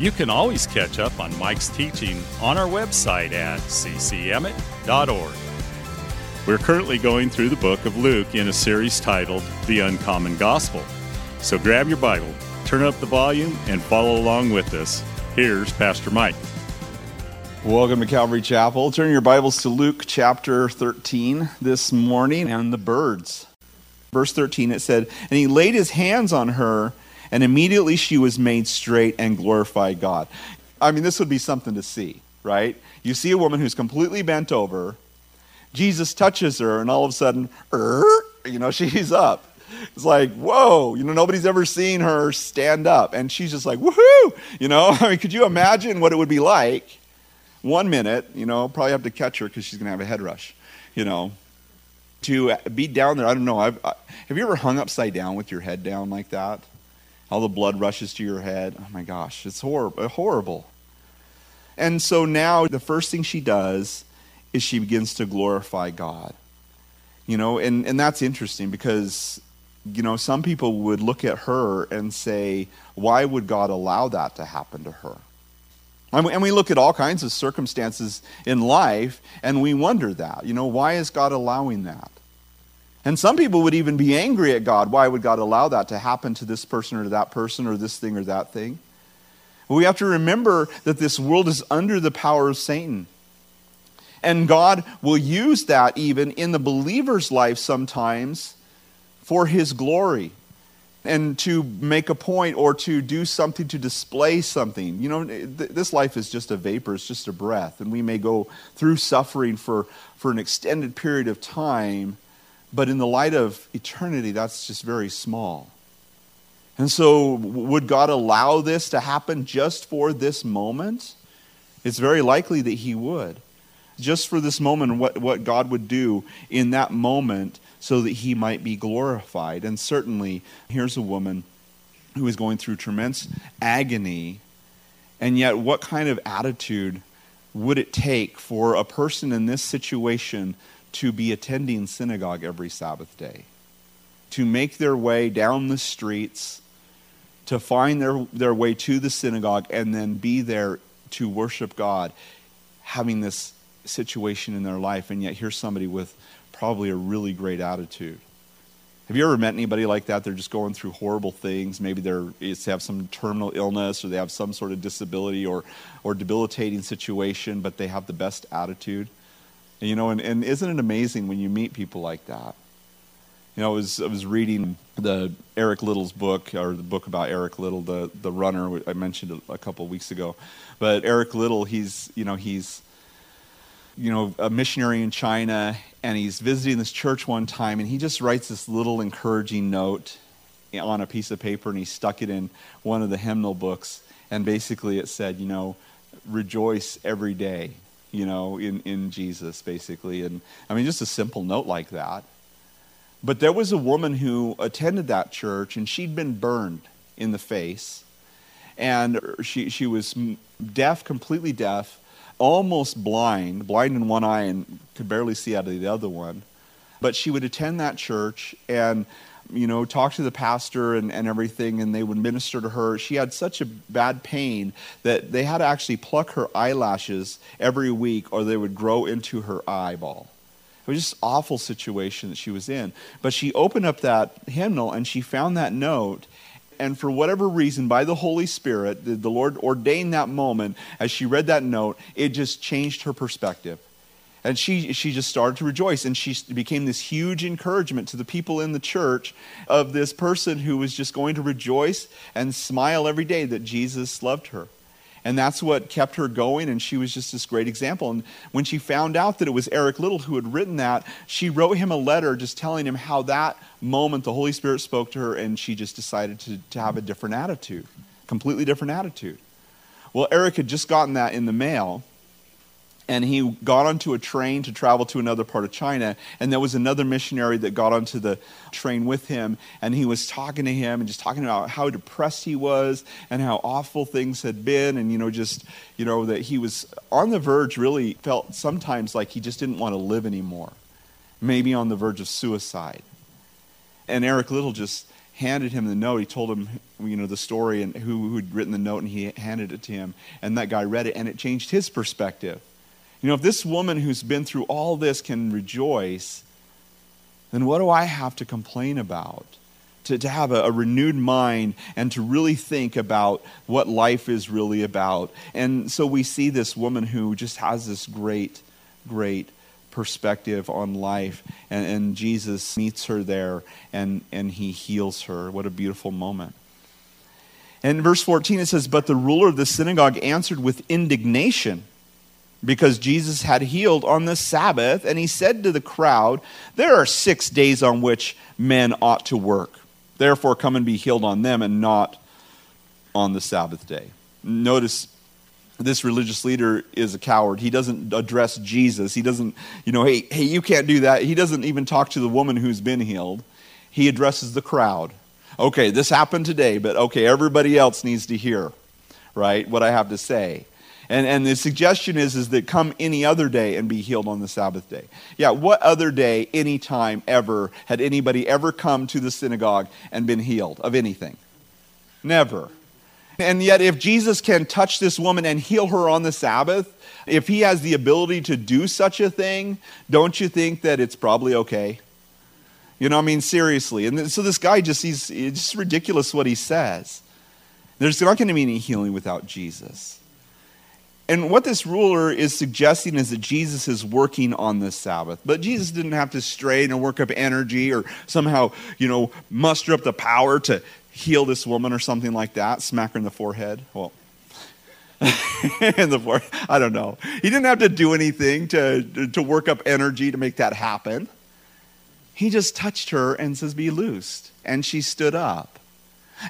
you can always catch up on Mike's teaching on our website at ccemmett.org. We're currently going through the book of Luke in a series titled The Uncommon Gospel. So grab your Bible, turn up the volume, and follow along with us. Here's Pastor Mike. Welcome to Calvary Chapel. Turn your Bibles to Luke chapter 13 this morning and the birds. Verse 13 it said, And he laid his hands on her and immediately she was made straight and glorified God. I mean, this would be something to see, right? You see a woman who's completely bent over, Jesus touches her, and all of a sudden, er, you know, she's up. It's like, whoa, you know, nobody's ever seen her stand up. And she's just like, woohoo, you know? I mean, could you imagine what it would be like? One minute, you know, probably have to catch her because she's going to have a head rush, you know, to be down there. I don't know. I've, I, have you ever hung upside down with your head down like that? All the blood rushes to your head. Oh my gosh, it's horrible. horrible. And so now the first thing she does is she begins to glorify God. You know, and, and that's interesting because, you know, some people would look at her and say, why would God allow that to happen to her? And we look at all kinds of circumstances in life and we wonder that. You know, why is God allowing that? And some people would even be angry at God. Why would God allow that to happen to this person or that person or this thing or that thing? we have to remember that this world is under the power of Satan. And God will use that even in the believer's life sometimes for his glory and to make a point or to do something to display something. You know, th- this life is just a vapor, it's just a breath. And we may go through suffering for, for an extended period of time but in the light of eternity, that's just very small. And so, would God allow this to happen just for this moment? It's very likely that He would. Just for this moment, what, what God would do in that moment so that He might be glorified. And certainly, here's a woman who is going through tremendous agony. And yet, what kind of attitude would it take for a person in this situation to be attending synagogue every Sabbath day, to make their way down the streets, to find their, their way to the synagogue, and then be there to worship God, having this situation in their life. And yet, here's somebody with probably a really great attitude. Have you ever met anybody like that? They're just going through horrible things. Maybe they're they have some terminal illness or they have some sort of disability or, or debilitating situation, but they have the best attitude. You know, and, and isn't it amazing when you meet people like that? You know, I was, I was reading the Eric Liddell's book, or the book about Eric Liddell, the, the runner I mentioned a, couple weeks ago. But Eric Liddell, he's, you know, he's, you know, a missionary in China, and he's visiting this church one time, and he just writes this little encouraging note on a piece of paper, and he stuck it in one of the hymnal books. And basically it said, you know, rejoice every day you know, in, in Jesus, basically. And I mean, just a simple note like that. But there was a woman who attended that church, and she'd been burned in the face. And she, she was deaf, completely deaf, almost blind, blind in one eye and could barely see out of the other one. But she would attend that church, and you know, talk to the pastor and, and everything, and they would minister to her. She had such a bad pain that they had to actually pluck her eyelashes every week or they would grow into her eyeball. It was just awful situation that she was in. But she opened up that hymnal and she found that note. And for whatever reason, by the Holy Spirit, the, the Lord ordained that moment as she read that note, it just changed her perspective. And she, she just started to rejoice. And she became this huge encouragement to the people in the church of this person who was just going to rejoice and smile every day that Jesus loved her. And that's what kept her going, and she was just this great example. And when she found out that it was Eric Liddell who had written that, she wrote him a letter just telling him how that moment the Holy Spirit spoke to her, and she just decided to, to have a different attitude, completely different attitude. Well, Eric had just gotten that in the mail, and he got onto a train to travel to another part of China. And there was another missionary that got onto the train with him, and he was talking to him and just talking about how depressed he was and how awful things had been, and you know, just you know that he was on the verge. Really felt sometimes like he just didn't want to live anymore, maybe on the verge of suicide. And Eric Liddell just handed him the note. He told him, you know, the story and who had written the note, and he handed it to him. And that guy read it, and it changed his perspective. You know, if this woman who's been through all this can rejoice, then what do I have to complain about? To, to have a, a renewed mind and to really think about what life is really about. And so we see this woman who just has this great, great perspective on life. And, and Jesus meets her there and, and he heals her. What a beautiful moment. And in verse 14 it says, But the ruler of the synagogue answered with indignation because Jesus had healed on the Sabbath, and he said to the crowd, There are six days on which men ought to work. Therefore, come and be healed on them and not on the Sabbath day. Notice this religious leader is a coward. He doesn't address Jesus. He doesn't, you know, hey, hey, you can't do that. He doesn't even talk to the woman who's been healed. He addresses the crowd. Okay, this happened today, but okay, everybody else needs to hear, right, what I have to say. And, and the suggestion is, is that come any other day and be healed on the Sabbath day. Yeah, what other day, any time, ever, had anybody ever come to the synagogue and been healed of anything? Never. And yet, if Jesus can touch this woman and heal her on the Sabbath, if he has the ability to do such a thing, don't you think that it's probably okay? You know, I mean, seriously. And so this guy just, he's, it's just ridiculous what he says. There's not going to be any healing without Jesus. And what this ruler is suggesting is that Jesus is working on this Sabbath. But Jesus didn't have to strain and work up energy or somehow, you know, muster up the power to heal this woman or something like that, smack her in the forehead. Well, in the forehead. I don't know. He didn't have to do anything to, to work up energy to make that happen. He just touched her and says, Be loosed. And she stood up.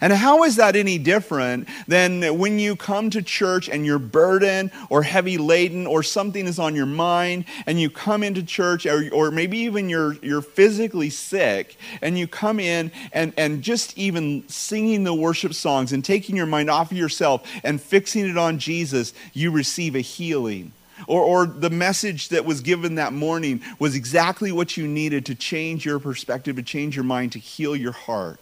And how is that any different than when you come to church and you're burdened or heavy laden or something is on your mind and you come into church or, or maybe even you're, you're physically sick and you come in and, and just even singing the worship songs and taking your mind off of yourself and fixing it on Jesus, you receive a healing. Or, or the message that was given that morning was exactly what you needed to change your perspective, to change your mind, to heal your heart.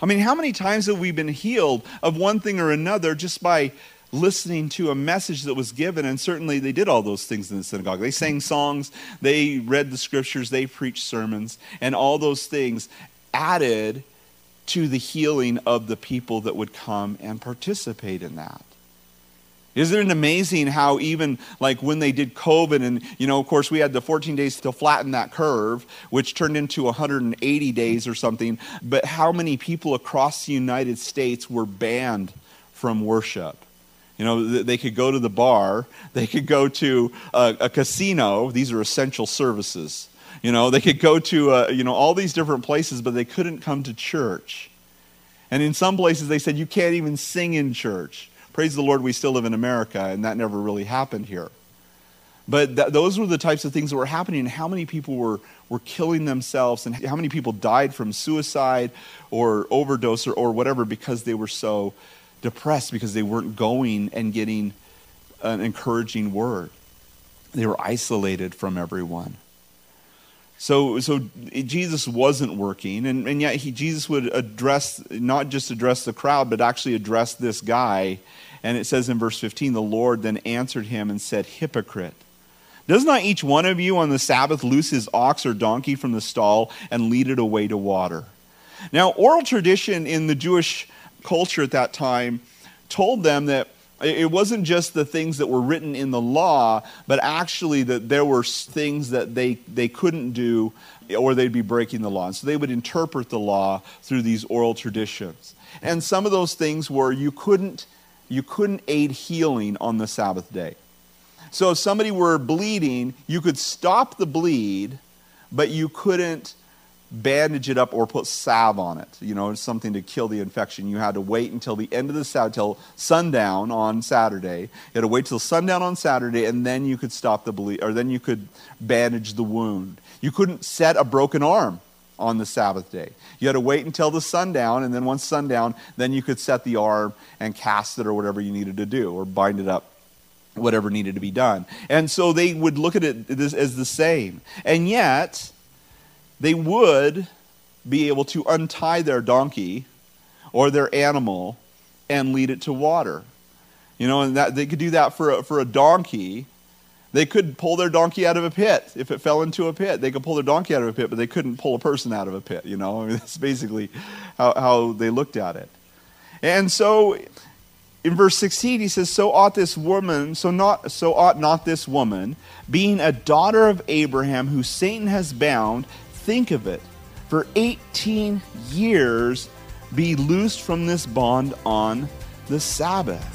I mean, how many times have we been healed of one thing or another just by listening to a message that was given? And certainly they did all those things in the synagogue. They sang songs, they read the scriptures, they preached sermons, and all those things added to the healing of the people that would come and participate in that. Isn't it amazing how even like when they did COVID and you know of course we had the 14 days to flatten that curve which turned into 180 days or something. But how many people across the United States were banned from worship? You know they could go to the bar they could go to a, a casino these are essential services. You know they could go to uh, you know all these different places but they couldn't come to church. And in some places they said you can't even sing in church Praise the Lord, we still live in America, and that never really happened here. But th- those were the types of things that were happening, and how many people were, were killing themselves, and how many people died from suicide or overdose or, or whatever because they were so depressed because they weren't going and getting an encouraging word. They were isolated from everyone. So, so Jesus wasn't working, and, and yet he, Jesus would address, not just address the crowd, but actually address this guy and it says in verse 15, the Lord then answered him and said, Hypocrite. Does not each one of you on the Sabbath loose his ox or donkey from the stall and lead it away to water? Now, oral tradition in the Jewish culture at that time told them that it wasn't just the things that were written in the law, but actually that there were things that they, they couldn't do or they'd be breaking the law. And so they would interpret the law through these oral traditions. And some of those things were you couldn't you couldn't aid healing on the Sabbath day. So if somebody were bleeding, you could stop the bleed, but you couldn't bandage it up or put salve on it, you know, something to kill the infection. You had to wait until the end of the Sabbath, till sundown on Saturday. You had to wait till sundown on Saturday, and then you could stop the bleed, or then you could bandage the wound. You couldn't set a broken arm on the Sabbath day. You had to wait until the sundown, and then once sundown, then you could set the arm and cast it or whatever you needed to do, or bind it up, whatever needed to be done. And so they would look at it as the same. And yet, they would be able to untie their donkey or their animal and lead it to water. You know, and that they could do that for a, for a donkey. They could pull their donkey out of a pit if it fell into a pit. They could pull their donkey out of a pit, but they couldn't pull a person out of a pit. You know, I mean, that's basically how, how they looked at it. And so, in verse 16, he says, "So ought this woman, so not, so ought not this woman, being a daughter of Abraham, who Satan has bound, think of it, for 18 years be loosed from this bond on the Sabbath.